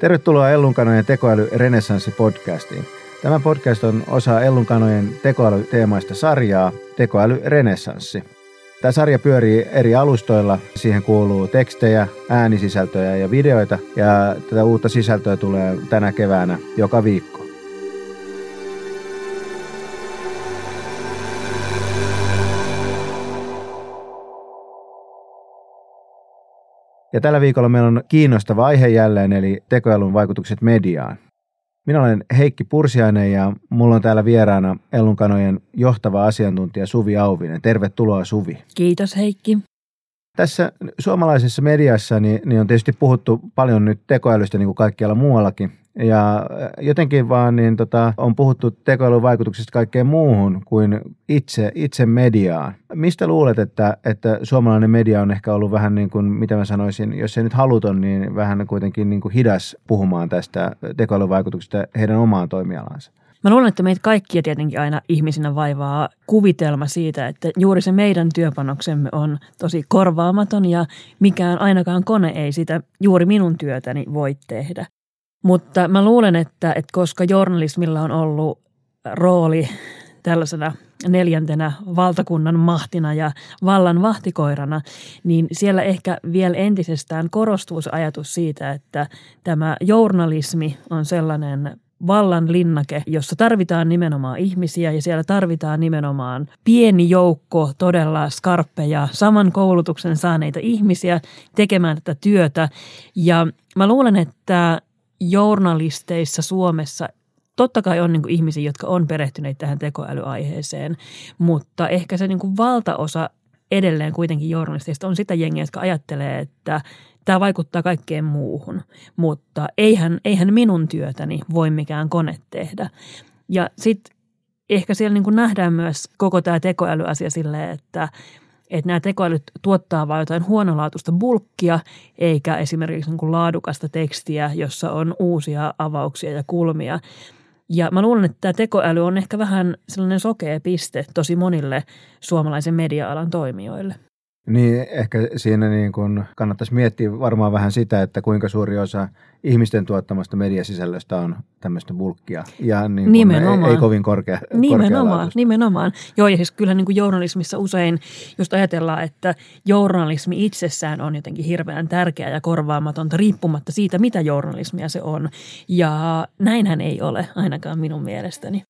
Tervetuloa Ellunkanojen tekoäly Renesanssi podcastiin. Tämä podcast on osa Ellunkanojen tekoälyteemaista sarjaa Tekoäly Renesanssi. Tämä sarja pyörii eri alustoilla. Siihen kuuluu tekstejä, äänisisältöjä ja videoita. Ja tätä uutta sisältöä tulee tänä keväänä joka viikko. Ja tällä viikolla meillä on kiinnostava aihe jälleen, eli tekoälyn vaikutukset mediaan. Minä olen Heikki Pursiainen ja mulla on täällä vieraana Ellunkanojen johtava asiantuntija Suvi Auvinen. Tervetuloa Suvi. Kiitos Heikki. Tässä suomalaisessa mediassa niin, niin on tietysti puhuttu paljon nyt tekoälystä niin kuin kaikkialla muuallakin. Ja äh, jotenkin vaan niin tota, on puhuttu tekoälyn vaikutuksista kaikkeen muuhun kuin itse, itse mediaan. Mistä luulet, että, että suomalainen media on ehkä ollut vähän niin kuin, mitä mä sanoisin, jos ei nyt haluton, niin vähän kuitenkin niin kuin hidas puhumaan tästä tekoälyn vaikutuksista heidän omaan toimialansa? Mä luulen, että meitä kaikkia tietenkin aina ihmisinä vaivaa kuvitelma siitä, että juuri se meidän työpanoksemme on tosi korvaamaton ja mikään ainakaan kone ei sitä juuri minun työtäni voi tehdä. Mutta mä luulen, että, että koska journalismilla on ollut rooli tällaisena neljäntenä valtakunnan mahtina ja vallan vahtikoirana, niin siellä ehkä vielä entisestään korostuu se ajatus siitä, että tämä journalismi on sellainen vallan linnake, jossa tarvitaan nimenomaan ihmisiä ja siellä tarvitaan nimenomaan pieni joukko todella skarppeja, saman koulutuksen saaneita ihmisiä tekemään tätä työtä. Ja mä luulen, että journalisteissa Suomessa totta kai on niin kuin ihmisiä, jotka on perehtyneet tähän tekoälyaiheeseen, mutta ehkä se niin kuin valtaosa edelleen kuitenkin journalisteista on sitä jengiä, jotka ajattelee, että tämä vaikuttaa kaikkeen muuhun, mutta eihän, eihän minun työtäni voi mikään kone tehdä. Ja sitten ehkä siellä niin kuin nähdään myös koko tämä tekoälyasia silleen, että – että nämä tekoälyt tuottaa vain jotain huonolaatuista bulkkia, eikä esimerkiksi niin kuin laadukasta tekstiä, jossa on uusia avauksia ja kulmia. Ja mä luulen, että tämä tekoäly on ehkä vähän sellainen sokea piste tosi monille suomalaisen media-alan toimijoille. Niin, ehkä siinä niin kun kannattaisi miettiä varmaan vähän sitä, että kuinka suuri osa ihmisten tuottamasta mediasisällöstä on tämmöistä bulkkia ja niin nimenomaan. Ei, ei kovin korkea Nimenomaan, nimenomaan. Joo, ja siis kyllä niin kuin journalismissa usein just ajatellaan, että journalismi itsessään on jotenkin hirveän tärkeää ja korvaamatonta riippumatta siitä, mitä journalismia se on. Ja näinhän ei ole ainakaan minun mielestäni.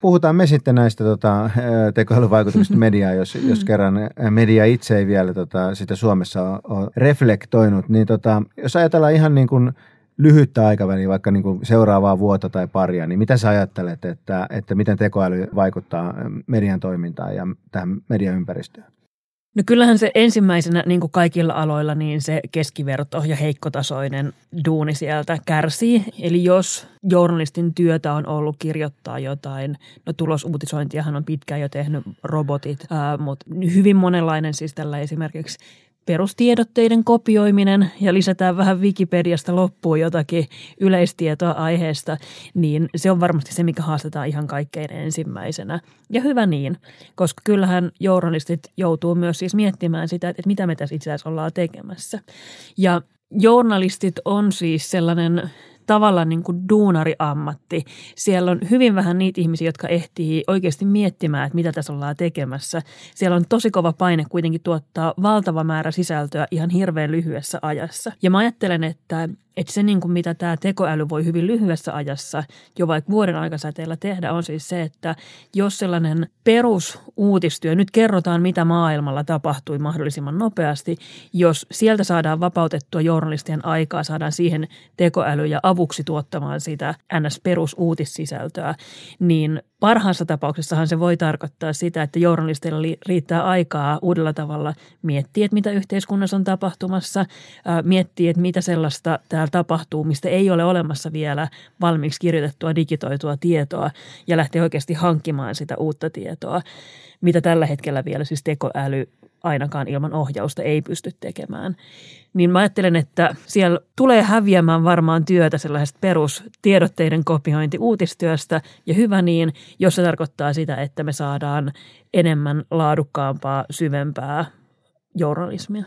Puhutaan me sitten näistä tota, tekoälyvaikutuksista mediaa, jos, jos kerran media itse ei vielä tota, sitä Suomessa ole reflektoinut. Niin tota, jos ajatellaan ihan niin kuin lyhyttä aikaväliä, vaikka niin kuin seuraavaa vuotta tai paria, niin mitä sä ajattelet, että, että miten tekoäly vaikuttaa median toimintaan ja tähän mediaympäristöön? No kyllähän se ensimmäisenä, niin kuin kaikilla aloilla, niin se keskiverto ja heikkotasoinen duuni sieltä kärsii. Eli jos journalistin työtä on ollut kirjoittaa jotain, no tulosuutisointiahan on pitkään jo tehnyt robotit, ää, mutta hyvin monenlainen siis tällä esimerkiksi perustiedotteiden kopioiminen ja lisätään vähän Wikipediasta loppuun jotakin yleistietoa aiheesta, niin se on varmasti se, mikä haastetaan ihan kaikkein ensimmäisenä. Ja hyvä niin, koska kyllähän journalistit joutuu myös siis miettimään sitä, että mitä me tässä itse asiassa ollaan tekemässä. Ja journalistit on siis sellainen tavallaan niin kuin duunariammatti. Siellä on hyvin vähän niitä ihmisiä, jotka ehtii oikeasti miettimään, että mitä tässä ollaan tekemässä. Siellä on tosi kova paine kuitenkin tuottaa valtava määrä sisältöä ihan hirveän lyhyessä ajassa. Ja mä ajattelen, että että se, niin kuin mitä tämä tekoäly voi hyvin lyhyessä ajassa, jo vaikka vuoden aikasäteellä tehdä, on siis se, että jos sellainen perusuutistyö, nyt kerrotaan mitä maailmalla tapahtui mahdollisimman nopeasti, jos sieltä saadaan vapautettua journalistien aikaa, saadaan siihen tekoäly ja avuksi tuottamaan sitä NS-perusuutissisältöä, niin Parhaassa tapauksessahan se voi tarkoittaa sitä, että journalisteilla riittää aikaa uudella tavalla miettiä, että mitä yhteiskunnassa on tapahtumassa, miettiä, että mitä sellaista täällä tapahtuu, mistä ei ole olemassa vielä valmiiksi kirjoitettua digitoitua tietoa ja lähteä oikeasti hankkimaan sitä uutta tietoa, mitä tällä hetkellä vielä siis tekoäly ainakaan ilman ohjausta ei pysty tekemään. Niin mä ajattelen, että siellä tulee häviämään varmaan työtä sellaisesta perustiedotteiden kopiointi uutistyöstä ja hyvä niin, jos se tarkoittaa sitä, että me saadaan enemmän laadukkaampaa, syvempää journalismia.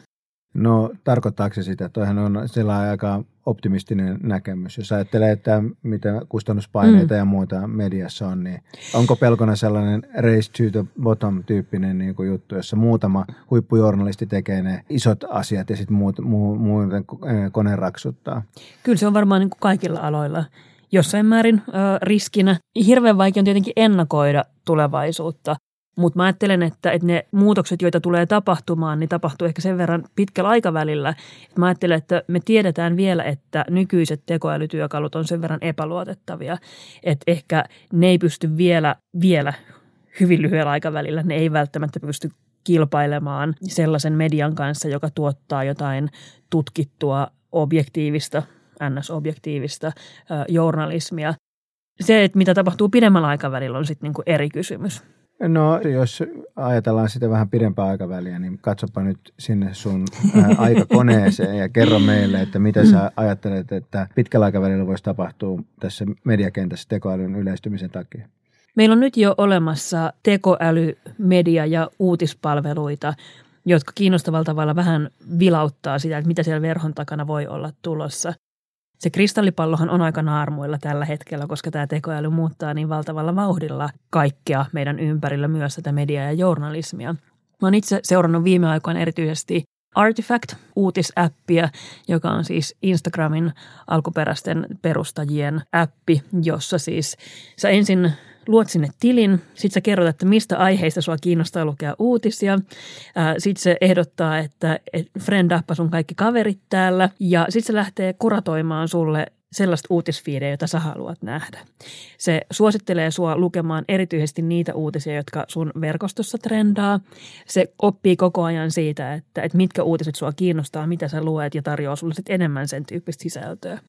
No tarkoittaako se sitä? Toihan on sellainen aika optimistinen näkemys. Jos ajattelee, että mitä kustannuspaineita mm. ja muuta mediassa on, niin onko pelkona sellainen race to the bottom tyyppinen niin kuin juttu, jossa muutama huippujournalisti tekee ne isot asiat ja sitten muut, muu, muuten eh, kone raksuttaa? Kyllä se on varmaan niin kuin kaikilla aloilla jossain määrin ö, riskinä. Hirveän vaikea on tietenkin ennakoida tulevaisuutta. Mutta mä ajattelen, että, että ne muutokset, joita tulee tapahtumaan, niin tapahtuu ehkä sen verran pitkällä aikavälillä. Että mä ajattelen, että me tiedetään vielä, että nykyiset tekoälytyökalut on sen verran epäluotettavia, että ehkä ne ei pysty vielä, vielä hyvin lyhyellä aikavälillä, ne ei välttämättä pysty kilpailemaan sellaisen median kanssa, joka tuottaa jotain tutkittua, objektiivista, ns-objektiivista journalismia. Se, että mitä tapahtuu pidemmällä aikavälillä, on sitten niinku eri kysymys. No jos ajatellaan sitä vähän pidempää aikaväliä, niin katsopa nyt sinne sun aikakoneeseen ja kerro meille, että mitä sä ajattelet, että pitkällä aikavälillä voisi tapahtua tässä mediakentässä tekoälyn yleistymisen takia? Meillä on nyt jo olemassa tekoäly, media ja uutispalveluita, jotka kiinnostavalla tavalla vähän vilauttaa sitä, että mitä siellä verhon takana voi olla tulossa – se kristallipallohan on aika naarmuilla tällä hetkellä, koska tämä tekoäly muuttaa niin valtavalla vauhdilla kaikkea meidän ympärillä, myös tätä mediaa ja journalismia. Mä oon itse seurannut viime aikoina erityisesti Artifact-uutisäppiä, joka on siis Instagramin alkuperäisten perustajien appi, jossa siis sä ensin luot sinne tilin, sitten sä kerrot, että mistä aiheista sua kiinnostaa lukea uutisia. Sitten se ehdottaa, että friendappa sun kaikki kaverit täällä ja sitten se lähtee kuratoimaan sulle sellaista uutisfiidejä, jota sä haluat nähdä. Se suosittelee sua lukemaan erityisesti niitä uutisia, jotka sun verkostossa trendaa. Se oppii koko ajan siitä, että, että mitkä uutiset sua kiinnostaa, mitä sä luet ja tarjoaa sulle sit enemmän sen tyyppistä sisältöä.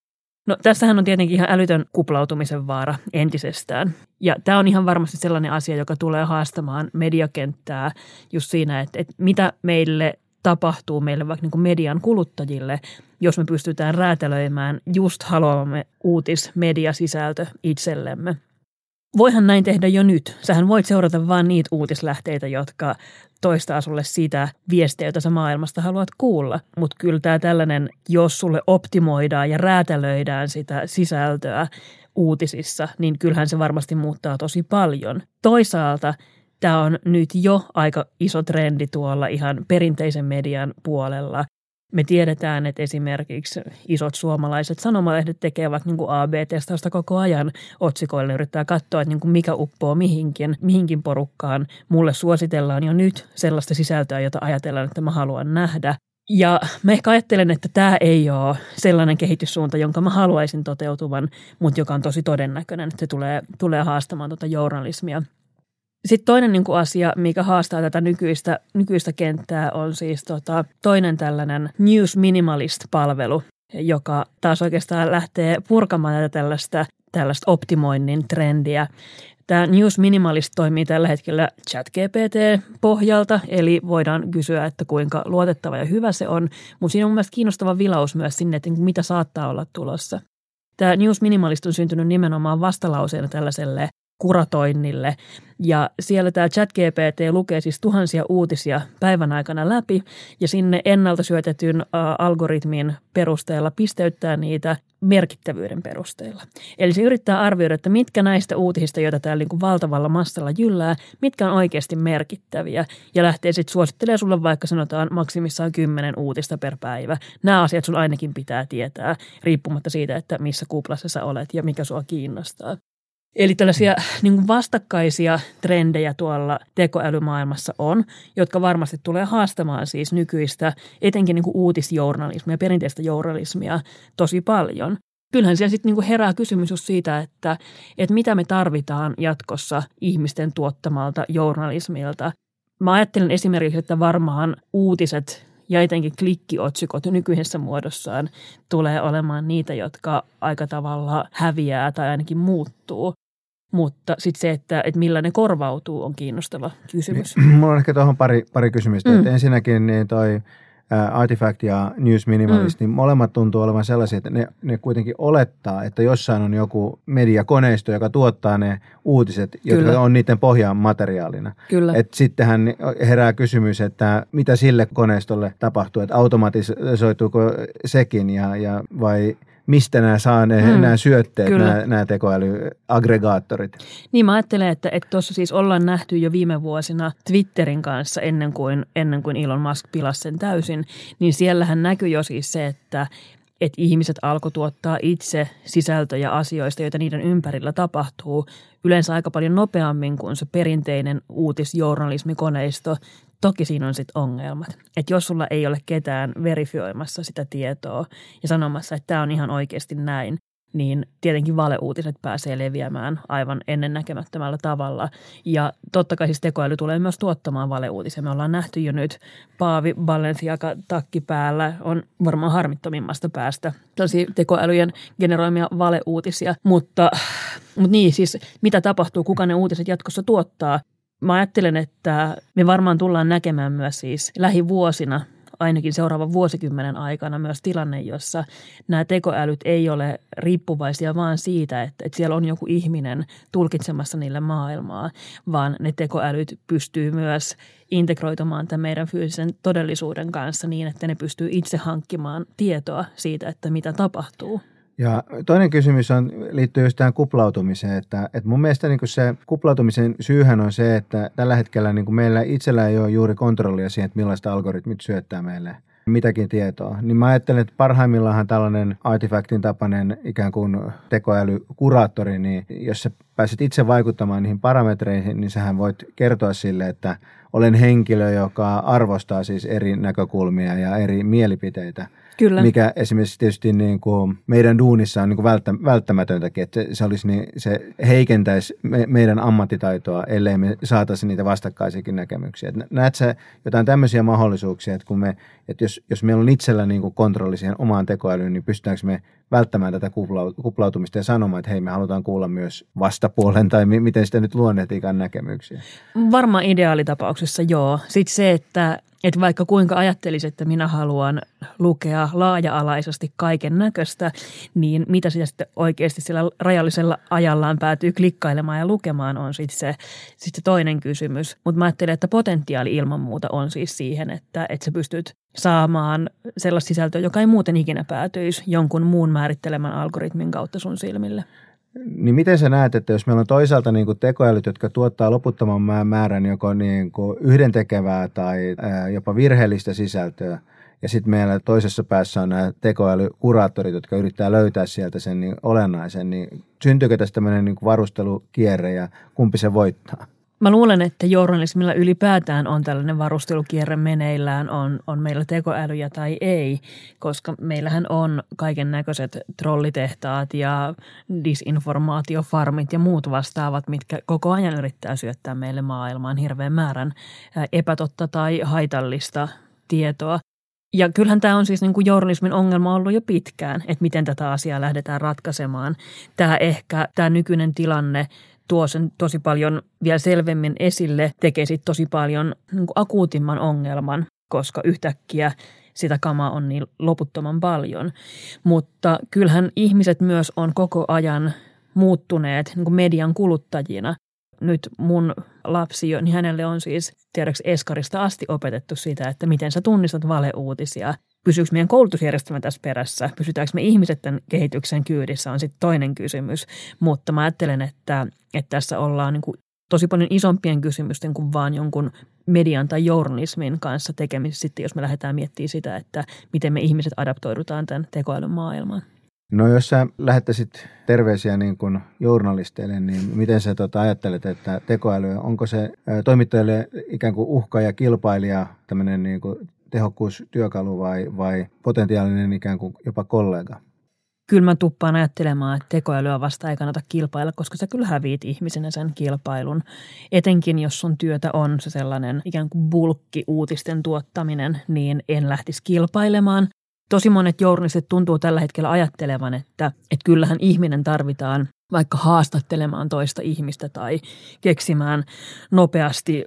No tässähän on tietenkin ihan älytön kuplautumisen vaara entisestään. Ja tämä on ihan varmasti sellainen asia, joka tulee haastamaan mediakenttää just siinä, että, että mitä meille tapahtuu meille vaikka niin median kuluttajille, jos me pystytään räätälöimään just haluamme uutismediasisältö itsellemme. Voihan näin tehdä jo nyt. Sähän voit seurata vain niitä uutislähteitä, jotka toistaa sulle sitä viestiä, jota sä maailmasta haluat kuulla. Mutta kyllä tämä tällainen, jos sulle optimoidaan ja räätälöidään sitä sisältöä uutisissa, niin kyllähän se varmasti muuttaa tosi paljon. Toisaalta tämä on nyt jo aika iso trendi tuolla ihan perinteisen median puolella. Me tiedetään, että esimerkiksi isot suomalaiset sanomalehdet tekevät niin AB-testausta koko ajan otsikoille, yrittää katsoa, että niin kuin mikä uppoo mihinkin, mihinkin porukkaan. Mulle suositellaan jo nyt sellaista sisältöä, jota ajatellaan, että mä haluan nähdä. Ja mä ehkä ajattelen, että tämä ei ole sellainen kehityssuunta, jonka mä haluaisin toteutuvan, mutta joka on tosi todennäköinen, että se tulee, tulee haastamaan tuota journalismia sitten toinen niin kuin asia, mikä haastaa tätä nykyistä, nykyistä kenttää, on siis tota, toinen tällainen News Minimalist-palvelu, joka taas oikeastaan lähtee purkamaan tätä tällaista, tällaista optimoinnin trendiä. Tämä News Minimalist toimii tällä hetkellä ChatGPT-pohjalta, eli voidaan kysyä, että kuinka luotettava ja hyvä se on, mutta siinä on mielestäni kiinnostava vilaus myös sinne, että niin mitä saattaa olla tulossa. Tämä News Minimalist on syntynyt nimenomaan vastalauseena tällaiselle kuratoinnille. Ja siellä tämä ChatGPT lukee siis tuhansia uutisia päivän aikana läpi ja sinne ennalta syötetyn algoritmin perusteella pisteyttää niitä merkittävyyden perusteella. Eli se yrittää arvioida, että mitkä näistä uutisista, joita täällä niin valtavalla massalla jyllää, mitkä on oikeasti merkittäviä. Ja lähtee sitten suosittelemaan sulle vaikka sanotaan maksimissaan kymmenen uutista per päivä. Nämä asiat sun ainakin pitää tietää, riippumatta siitä, että missä kuplassa sä olet ja mikä sua kiinnostaa. Eli tällaisia niin kuin vastakkaisia trendejä tuolla tekoälymaailmassa on, jotka varmasti tulee haastamaan siis nykyistä, etenkin niin kuin uutisjournalismia, perinteistä journalismia tosi paljon. Kyllähän siellä sitten niin herää kysymys siitä, että, että mitä me tarvitaan jatkossa ihmisten tuottamalta journalismilta. Mä ajattelen esimerkiksi, että varmaan uutiset ja etenkin klikkiotsikot nykyisessä muodossaan tulee olemaan niitä, jotka aika tavalla häviää tai ainakin muuttuu. Mutta sitten se, että, että millä ne korvautuu, on kiinnostava kysymys. Niin, mulla on ehkä tuohon pari, pari kysymystä. Mm. Että ensinnäkin niin toi Artifact ja News Minimalist, mm. niin molemmat tuntuu olevan sellaisia, että ne, ne kuitenkin olettaa, että jossain on joku mediakoneisto, joka tuottaa ne uutiset, jotka Kyllä. on niiden pohjan materiaalina. Kyllä. Et sittenhän herää kysymys, että mitä sille koneistolle tapahtuu, että automatisoituuko sekin ja, ja vai – mistä nämä saa ne, hmm, nämä syötteet, nämä, nämä tekoälyaggregaattorit. Niin mä ajattelen, että tuossa siis ollaan nähty jo viime vuosina Twitterin kanssa ennen kuin, ennen kuin Elon Musk pilasi sen täysin, niin siellähän näkyy jo siis se, että että ihmiset alkoi tuottaa itse sisältöjä asioista, joita niiden ympärillä tapahtuu, yleensä aika paljon nopeammin kuin se perinteinen uutisjournalismikoneisto Toki siinä on sitten ongelmat. Että jos sulla ei ole ketään verifioimassa sitä tietoa ja sanomassa, että tämä on ihan oikeasti näin, niin tietenkin valeuutiset pääsee leviämään aivan ennennäkemättömällä tavalla. Ja totta kai siis tekoäly tulee myös tuottamaan valeuutisia. Me ollaan nähty jo nyt Paavi Balenciaga takki päällä on varmaan harmittomimmasta päästä tosi tekoälyjen generoimia valeuutisia. Mutta, mutta niin siis mitä tapahtuu, kuka ne uutiset jatkossa tuottaa, Mä ajattelen, että me varmaan tullaan näkemään myös siis lähivuosina, ainakin seuraavan vuosikymmenen aikana myös tilanne, jossa nämä tekoälyt ei ole riippuvaisia vaan siitä, että, että siellä on joku ihminen tulkitsemassa niille maailmaa, vaan ne tekoälyt pystyy myös integroitumaan tämän meidän fyysisen todellisuuden kanssa niin, että ne pystyy itse hankkimaan tietoa siitä, että mitä tapahtuu. Ja toinen kysymys on, liittyy just tähän kuplautumiseen, että, että mun mielestä niin se kuplautumisen syyhän on se, että tällä hetkellä niin meillä itsellä ei ole juuri kontrollia siihen, että millaista algoritmit syöttää meille mitäkin tietoa. Niin mä ajattelen, että parhaimmillaan tällainen artifactin tapainen ikään kuin tekoälykuraattori, niin jos sä pääset itse vaikuttamaan niihin parametreihin, niin sähän voit kertoa sille, että olen henkilö, joka arvostaa siis eri näkökulmia ja eri mielipiteitä – Kyllä. mikä esimerkiksi tietysti niin kuin meidän duunissa on niin kuin välttämätöntäkin, että se, olisi niin, se heikentäisi me, meidän ammattitaitoa, ellei me saataisi niitä vastakkaisiakin näkemyksiä. Et näet sä jotain tämmöisiä mahdollisuuksia, että, kun me, että jos, jos meillä on itsellä niin kuin kontrolli siihen omaan tekoälyyn, niin pystytäänkö me välttämään tätä kuplautumista ja sanomaan, että hei, me halutaan kuulla myös vastapuolen tai mi- miten sitä nyt luonnehtiikaan näkemyksiä? Varmaan ideaalitapauksessa joo. Sitten se, että että vaikka kuinka ajattelisit, että minä haluan lukea laaja-alaisesti kaiken näköistä, niin mitä sitä sitten oikeasti sillä rajallisella ajallaan päätyy klikkailemaan ja lukemaan on sitten se, sit se toinen kysymys. Mutta mä ajattelen, että potentiaali ilman muuta on siis siihen, että, että sä pystyt saamaan sellaista sisältöä, joka ei muuten ikinä päätyisi jonkun muun määrittelemän algoritmin kautta sun silmille. Niin miten sä näet, että jos meillä on toisaalta niin kuin tekoälyt, jotka tuottaa loputtoman määrän joko niin kuin yhdentekevää tai jopa virheellistä sisältöä, ja sitten meillä toisessa päässä on nämä tekoälykuraattorit, jotka yrittää löytää sieltä sen niin olennaisen, niin syntyykö tästä tämmöinen niin varustelukierre ja kumpi se voittaa? Mä luulen, että journalismilla ylipäätään on tällainen varustelukierre meneillään, on, on meillä tekoälyjä tai ei, koska meillähän on kaiken näköiset trollitehtaat ja disinformaatiofarmit ja muut vastaavat, mitkä koko ajan yrittää syöttää meille maailmaan hirveän määrän epätotta tai haitallista tietoa. Ja kyllähän tämä on siis niin kuin journalismin ongelma ollut jo pitkään, että miten tätä asiaa lähdetään ratkaisemaan. Tämä ehkä, tämä nykyinen tilanne – tuo sen tosi paljon vielä selvemmin esille, tekee sitten tosi paljon niin akuutimman ongelman, koska yhtäkkiä sitä kamaa on niin loputtoman paljon. Mutta kyllähän ihmiset myös on koko ajan muuttuneet niin median kuluttajina. Nyt mun lapsi, niin hänelle on siis tiedäks Eskarista asti opetettu sitä, että miten sä tunnistat valeuutisia – pysyykö meidän koulutusjärjestelmä tässä perässä, pysytäänkö me ihmiset tämän kehityksen kyydissä on sitten toinen kysymys. Mutta mä ajattelen, että, että tässä ollaan niin kuin tosi paljon isompien kysymysten kuin vaan jonkun median tai journalismin kanssa tekemisissä sitten, jos me lähdetään miettimään sitä, että miten me ihmiset adaptoidutaan tämän tekoälyn maailmaan. No jos sä lähettäisit terveisiä niin kuin journalisteille, niin miten sä tota ajattelet, että tekoäly, onko se toimittajille ikään kuin uhka ja kilpailija, tämmöinen niin kuin tehokkuustyökalu vai, vai potentiaalinen ikään kuin jopa kollega? Kyllä mä tuppaan ajattelemaan, että tekoälyä vasta ei kannata kilpailla, koska sä kyllä häviit ihmisenä sen kilpailun. Etenkin jos sun työtä on se sellainen ikään kuin bulkki uutisten tuottaminen, niin en lähtisi kilpailemaan. Tosi monet journalistit tuntuu tällä hetkellä ajattelevan, että, että kyllähän ihminen tarvitaan vaikka haastattelemaan toista ihmistä tai keksimään nopeasti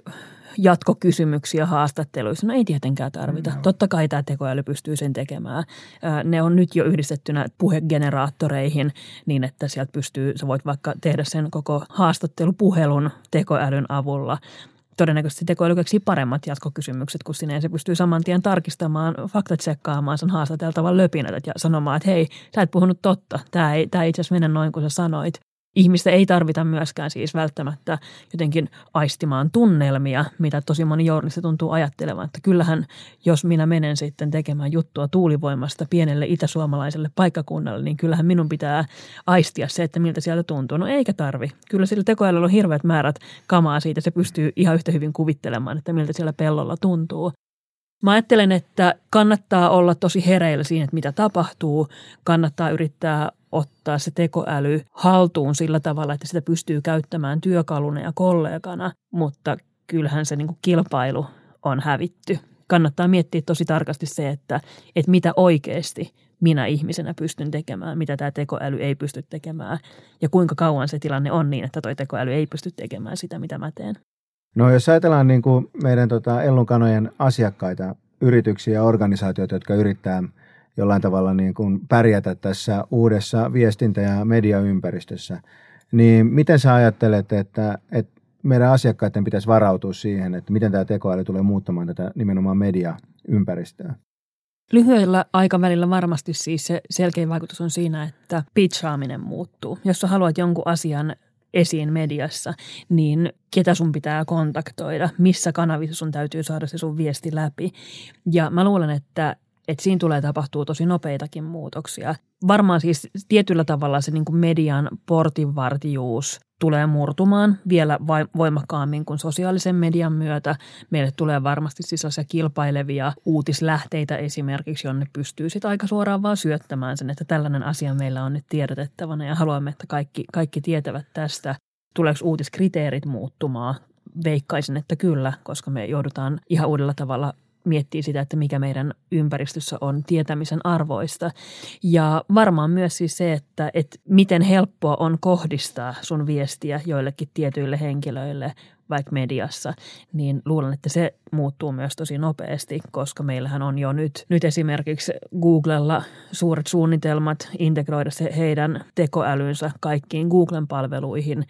jatkokysymyksiä haastatteluissa. No ei tietenkään tarvita. No. Totta kai tämä tekoäly pystyy sen tekemään. Ne on nyt jo yhdistettynä puhegeneraattoreihin niin, että sieltä pystyy, sä voit vaikka tehdä sen koko haastattelupuhelun tekoälyn avulla – todennäköisesti tekoäly keksii paremmat jatkokysymykset kuin sinne. Se pystyy saman tien tarkistamaan, faktatsekkaamaan sen haastateltavan löpinät ja sanomaan, että hei, sä et puhunut totta. Tämä ei, tämä ei itse asiassa mene noin kuin sä sanoit ihmistä ei tarvita myöskään siis välttämättä jotenkin aistimaan tunnelmia, mitä tosi moni journalisti tuntuu ajattelevan. Että kyllähän, jos minä menen sitten tekemään juttua tuulivoimasta pienelle itäsuomalaiselle paikkakunnalle, niin kyllähän minun pitää aistia se, että miltä siellä tuntuu. No eikä tarvi. Kyllä sillä tekoälyllä on hirveät määrät kamaa siitä. Se pystyy ihan yhtä hyvin kuvittelemaan, että miltä siellä pellolla tuntuu. Mä ajattelen, että kannattaa olla tosi hereillä siinä, että mitä tapahtuu. Kannattaa yrittää ottaa se tekoäly haltuun sillä tavalla, että sitä pystyy käyttämään työkaluna ja kollegana, mutta kyllähän se niin kuin kilpailu on hävitty. Kannattaa miettiä tosi tarkasti se, että, että mitä oikeasti minä ihmisenä pystyn tekemään, mitä tämä tekoäly ei pysty tekemään ja kuinka kauan se tilanne on niin, että tuo tekoäly ei pysty tekemään sitä, mitä mä teen. No jos ajatellaan niin kuin meidän tota Ellunkanojen asiakkaita, yrityksiä ja organisaatioita, jotka yrittää jollain tavalla niin kuin pärjätä tässä uudessa viestintä- ja mediaympäristössä, niin miten sä ajattelet, että, että meidän asiakkaiden pitäisi varautua siihen, että miten tämä tekoäly tulee muuttamaan tätä nimenomaan mediaympäristöä? Lyhyellä aikavälillä varmasti siis se selkein vaikutus on siinä, että pitchaaminen muuttuu. Jos sä haluat jonkun asian esiin mediassa, niin ketä sun pitää kontaktoida, missä kanavissa sun täytyy saada se sun viesti läpi. Ja mä luulen, että että siinä tulee tapahtua tosi nopeitakin muutoksia. Varmaan siis tietyllä tavalla se niin kuin median portinvartijuus tulee murtumaan vielä voimakkaammin kuin sosiaalisen median myötä. Meille tulee varmasti siis kilpailevia uutislähteitä esimerkiksi, jonne pystyy sitten aika suoraan vaan syöttämään sen, että tällainen asia meillä on nyt tiedotettavana ja haluamme, että kaikki, kaikki tietävät tästä. Tuleeko uutiskriteerit muuttumaan? Veikkaisin, että kyllä, koska me joudutaan ihan uudella tavalla miettii sitä, että mikä meidän ympäristössä on tietämisen arvoista. Ja varmaan myös siis se, että, että miten helppoa on kohdistaa sun viestiä joillekin tietyille henkilöille vaikka mediassa, niin luulen, että se muuttuu myös tosi nopeasti, koska meillähän on jo nyt, nyt esimerkiksi Googlella suuret suunnitelmat integroida se heidän tekoälynsä kaikkiin Googlen palveluihin,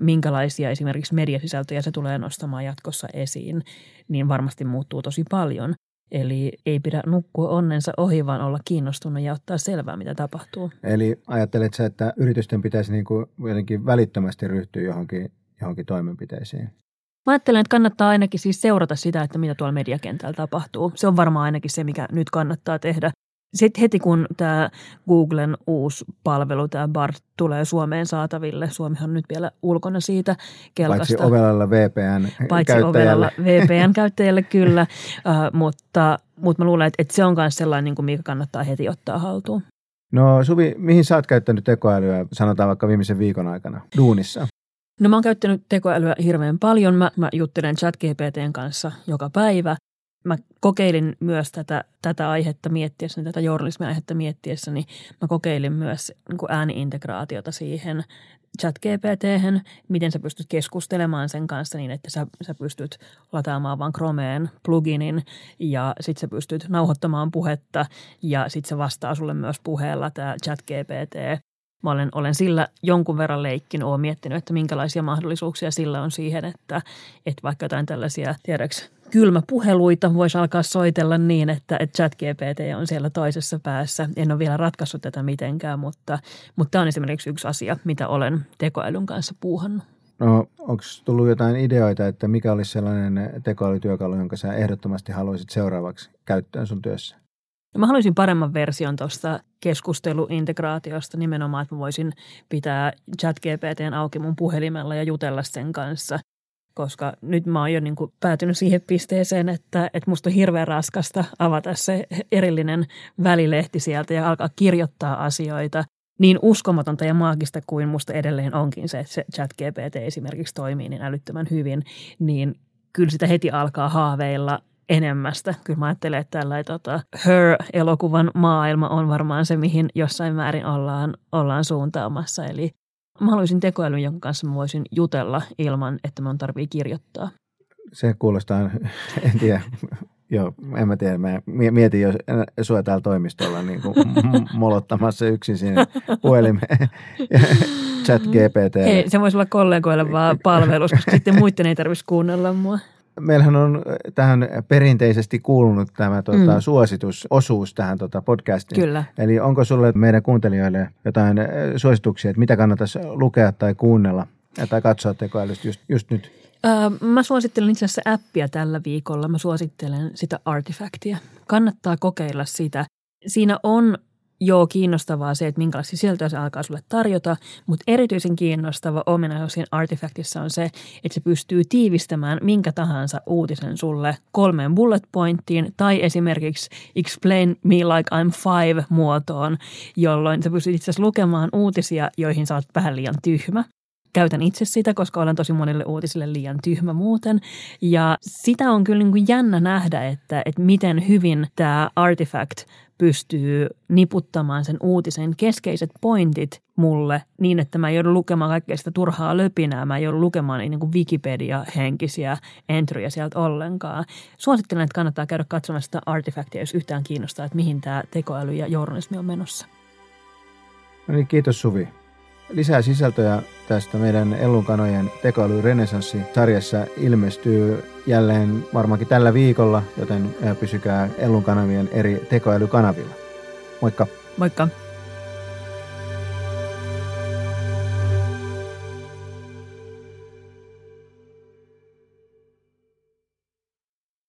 minkälaisia esimerkiksi mediasisältöjä se tulee nostamaan jatkossa esiin, niin varmasti muuttuu tosi paljon. Eli ei pidä nukkua onnensa ohi, vaan olla kiinnostunut ja ottaa selvää, mitä tapahtuu. Eli ajattelet sä, että yritysten pitäisi niin kuin jotenkin välittömästi ryhtyä johonkin johonkin toimenpiteisiin? Mä ajattelen, että kannattaa ainakin siis seurata sitä, että mitä tuolla mediakentällä tapahtuu. Se on varmaan ainakin se, mikä nyt kannattaa tehdä. Sitten heti kun tämä Googlen uusi palvelu, tämä BART, tulee Suomeen saataville, Suomihan on nyt vielä ulkona siitä kelkasta. Paitsi ovelalla VPN Paitsi ovelalla VPN-käyttäjälle kyllä, uh, mutta, mutta mä luulen, että, että se on myös sellainen, niin kuin mikä kannattaa heti ottaa haltuun. No Suvi, mihin sä oot käyttänyt tekoälyä, sanotaan vaikka viimeisen viikon aikana, duunissa? No mä oon käyttänyt tekoälyä hirveän paljon. Mä, mä juttelen ChatGPTn kanssa joka päivä. Mä kokeilin myös tätä, tätä aihetta miettiessä, tätä journalismin aihetta miettiessä, niin mä kokeilin myös niin ääniintegraatiota siihen chat-GPT, miten sä pystyt keskustelemaan sen kanssa niin, että sä, sä pystyt lataamaan vaan Chromeen pluginin ja sitten sä pystyt nauhoittamaan puhetta ja sitten se vastaa sulle myös puheella tämä chat-GPT. Mä olen, olen sillä jonkun verran leikkin, olen miettinyt, että minkälaisia mahdollisuuksia sillä on siihen, että, että vaikka jotain tällaisia, tiedäks, kylmäpuheluita voisi alkaa soitella niin, että, että chat GPT on siellä toisessa päässä. En ole vielä ratkaissut tätä mitenkään, mutta, mutta tämä on esimerkiksi yksi asia, mitä olen tekoälyn kanssa puuhannut. No, onko tullut jotain ideoita, että mikä olisi sellainen tekoälytyökalu, jonka sä ehdottomasti haluaisit seuraavaksi käyttöön sun työssä? Mä haluaisin paremman version tuosta keskusteluintegraatiosta nimenomaan, että mä voisin pitää ChatGPTn auki mun puhelimella ja jutella sen kanssa. Koska nyt mä oon jo niin kuin päätynyt siihen pisteeseen, että, että musta on hirveän raskasta avata se erillinen välilehti sieltä ja alkaa kirjoittaa asioita. Niin uskomatonta ja maagista kuin musta edelleen onkin se, että se ChatGPT esimerkiksi toimii niin älyttömän hyvin, niin kyllä sitä heti alkaa haaveilla enemmästä. Kyllä mä ajattelen, että tällainen tota, Her-elokuvan maailma on varmaan se, mihin jossain määrin ollaan, ollaan suuntaamassa. Eli mä haluaisin tekoälyn, jonka kanssa mä voisin jutella ilman, että mun tarvii kirjoittaa. Se kuulostaa, en tiedä, Joo, en mä tiedä. Mä mietin, jos sua täällä toimistolla niin kuin molottamassa yksin sinne puhelimeen chat GPT. Ei, se voisi olla kollegoille vaan palvelus, koska sitten muiden ei tarvitsisi kuunnella mua. Meillähän on tähän perinteisesti kuulunut tämä tuota, mm. suositusosuus tähän tuota, podcastiin. Kyllä. Eli onko sulle meidän kuuntelijoille jotain suosituksia, että mitä kannattaisi lukea tai kuunnella tai katsoa tekoälystä just, just nyt? Öö, mä suosittelen itse asiassa appia tällä viikolla. Mä suosittelen sitä Artifactia. Kannattaa kokeilla sitä. Siinä on joo kiinnostavaa se, että minkälaisia sisältöä se alkaa sulle tarjota, mutta erityisen kiinnostava ominaisuus siinä Artifactissa on se, että se pystyy tiivistämään minkä tahansa uutisen sulle kolmeen bullet pointtiin tai esimerkiksi explain me like I'm five muotoon, jolloin sä pystyt itse asiassa lukemaan uutisia, joihin sä oot vähän liian tyhmä käytän itse sitä, koska olen tosi monille uutisille liian tyhmä muuten. Ja sitä on kyllä niin kuin jännä nähdä, että, että miten hyvin tämä Artifact pystyy niputtamaan sen uutisen keskeiset pointit mulle niin, että mä joudun lukemaan kaikkea sitä turhaa löpinää. Mä joudun lukemaan niin kuin Wikipedia-henkisiä entryjä sieltä ollenkaan. Suosittelen, että kannattaa käydä katsomassa sitä artefaktia, jos yhtään kiinnostaa, että mihin tämä tekoäly ja journalismi on menossa. No niin, kiitos Suvi. Lisää sisältöjä tästä meidän Ellunkanojen tekoäly renesanssi-sarjassa ilmestyy jälleen varmaankin tällä viikolla, joten pysykää Ellun kanavien eri tekoälykanavilla. Moikka! Moikka!